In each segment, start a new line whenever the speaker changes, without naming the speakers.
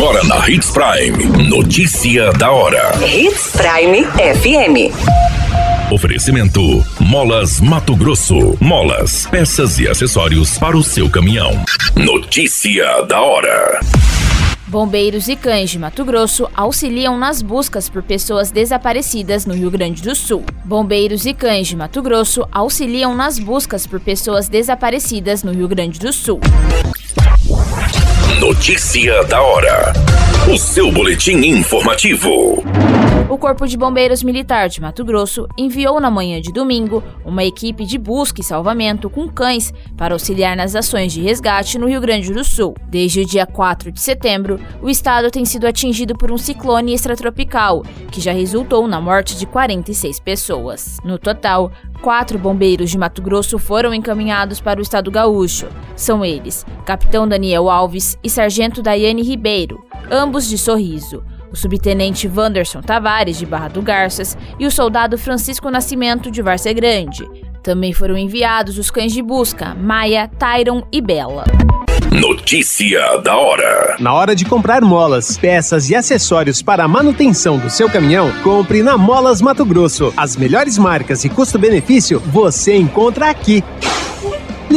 Agora na Hits Prime. Notícia da hora.
Hits Prime FM.
Oferecimento: Molas Mato Grosso. Molas, peças e acessórios para o seu caminhão. Notícia da hora.
Bombeiros e cães de Mato Grosso auxiliam nas buscas por pessoas desaparecidas no Rio Grande do Sul. Bombeiros e cães de Mato Grosso auxiliam nas buscas por pessoas desaparecidas no Rio Grande do Sul.
Notícia da hora. O seu boletim informativo.
O Corpo de Bombeiros Militar de Mato Grosso enviou na manhã de domingo uma equipe de busca e salvamento com cães para auxiliar nas ações de resgate no Rio Grande do Sul. Desde o dia 4 de setembro, o estado tem sido atingido por um ciclone extratropical, que já resultou na morte de 46 pessoas. No total, quatro bombeiros de Mato Grosso foram encaminhados para o estado gaúcho. São eles: Capitão Daniel Alves e Sargento Daiane Ribeiro, ambos de Sorriso o subtenente Wanderson Tavares, de Barra do Garças, e o soldado Francisco Nascimento, de Várzea Grande. Também foram enviados os cães de busca, Maia, Tyron e Bela.
Notícia da hora.
Na hora de comprar molas, peças e acessórios para a manutenção do seu caminhão, compre na Molas Mato Grosso. As melhores marcas e custo-benefício você encontra aqui.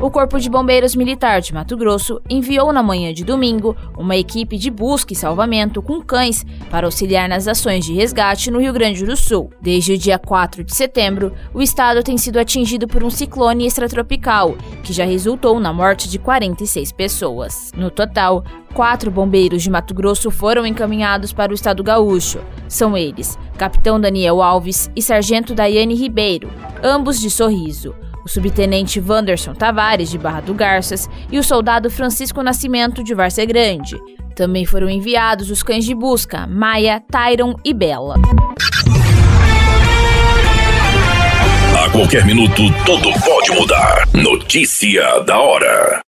O Corpo de Bombeiros Militar de Mato Grosso enviou na manhã de domingo uma equipe de busca e salvamento com cães para auxiliar nas ações de resgate no Rio Grande do Sul. Desde o dia 4 de setembro, o estado tem sido atingido por um ciclone extratropical, que já resultou na morte de 46 pessoas. No total, quatro bombeiros de Mato Grosso foram encaminhados para o estado gaúcho. São eles: Capitão Daniel Alves e Sargento Daiane Ribeiro, ambos de Sorriso o subtenente Wanderson Tavares, de Barra do Garças, e o soldado Francisco Nascimento, de Várzea Grande. Também foram enviados os cães de busca, Maia, Tyron e Bela.
A qualquer minuto, tudo pode mudar. Notícia da hora.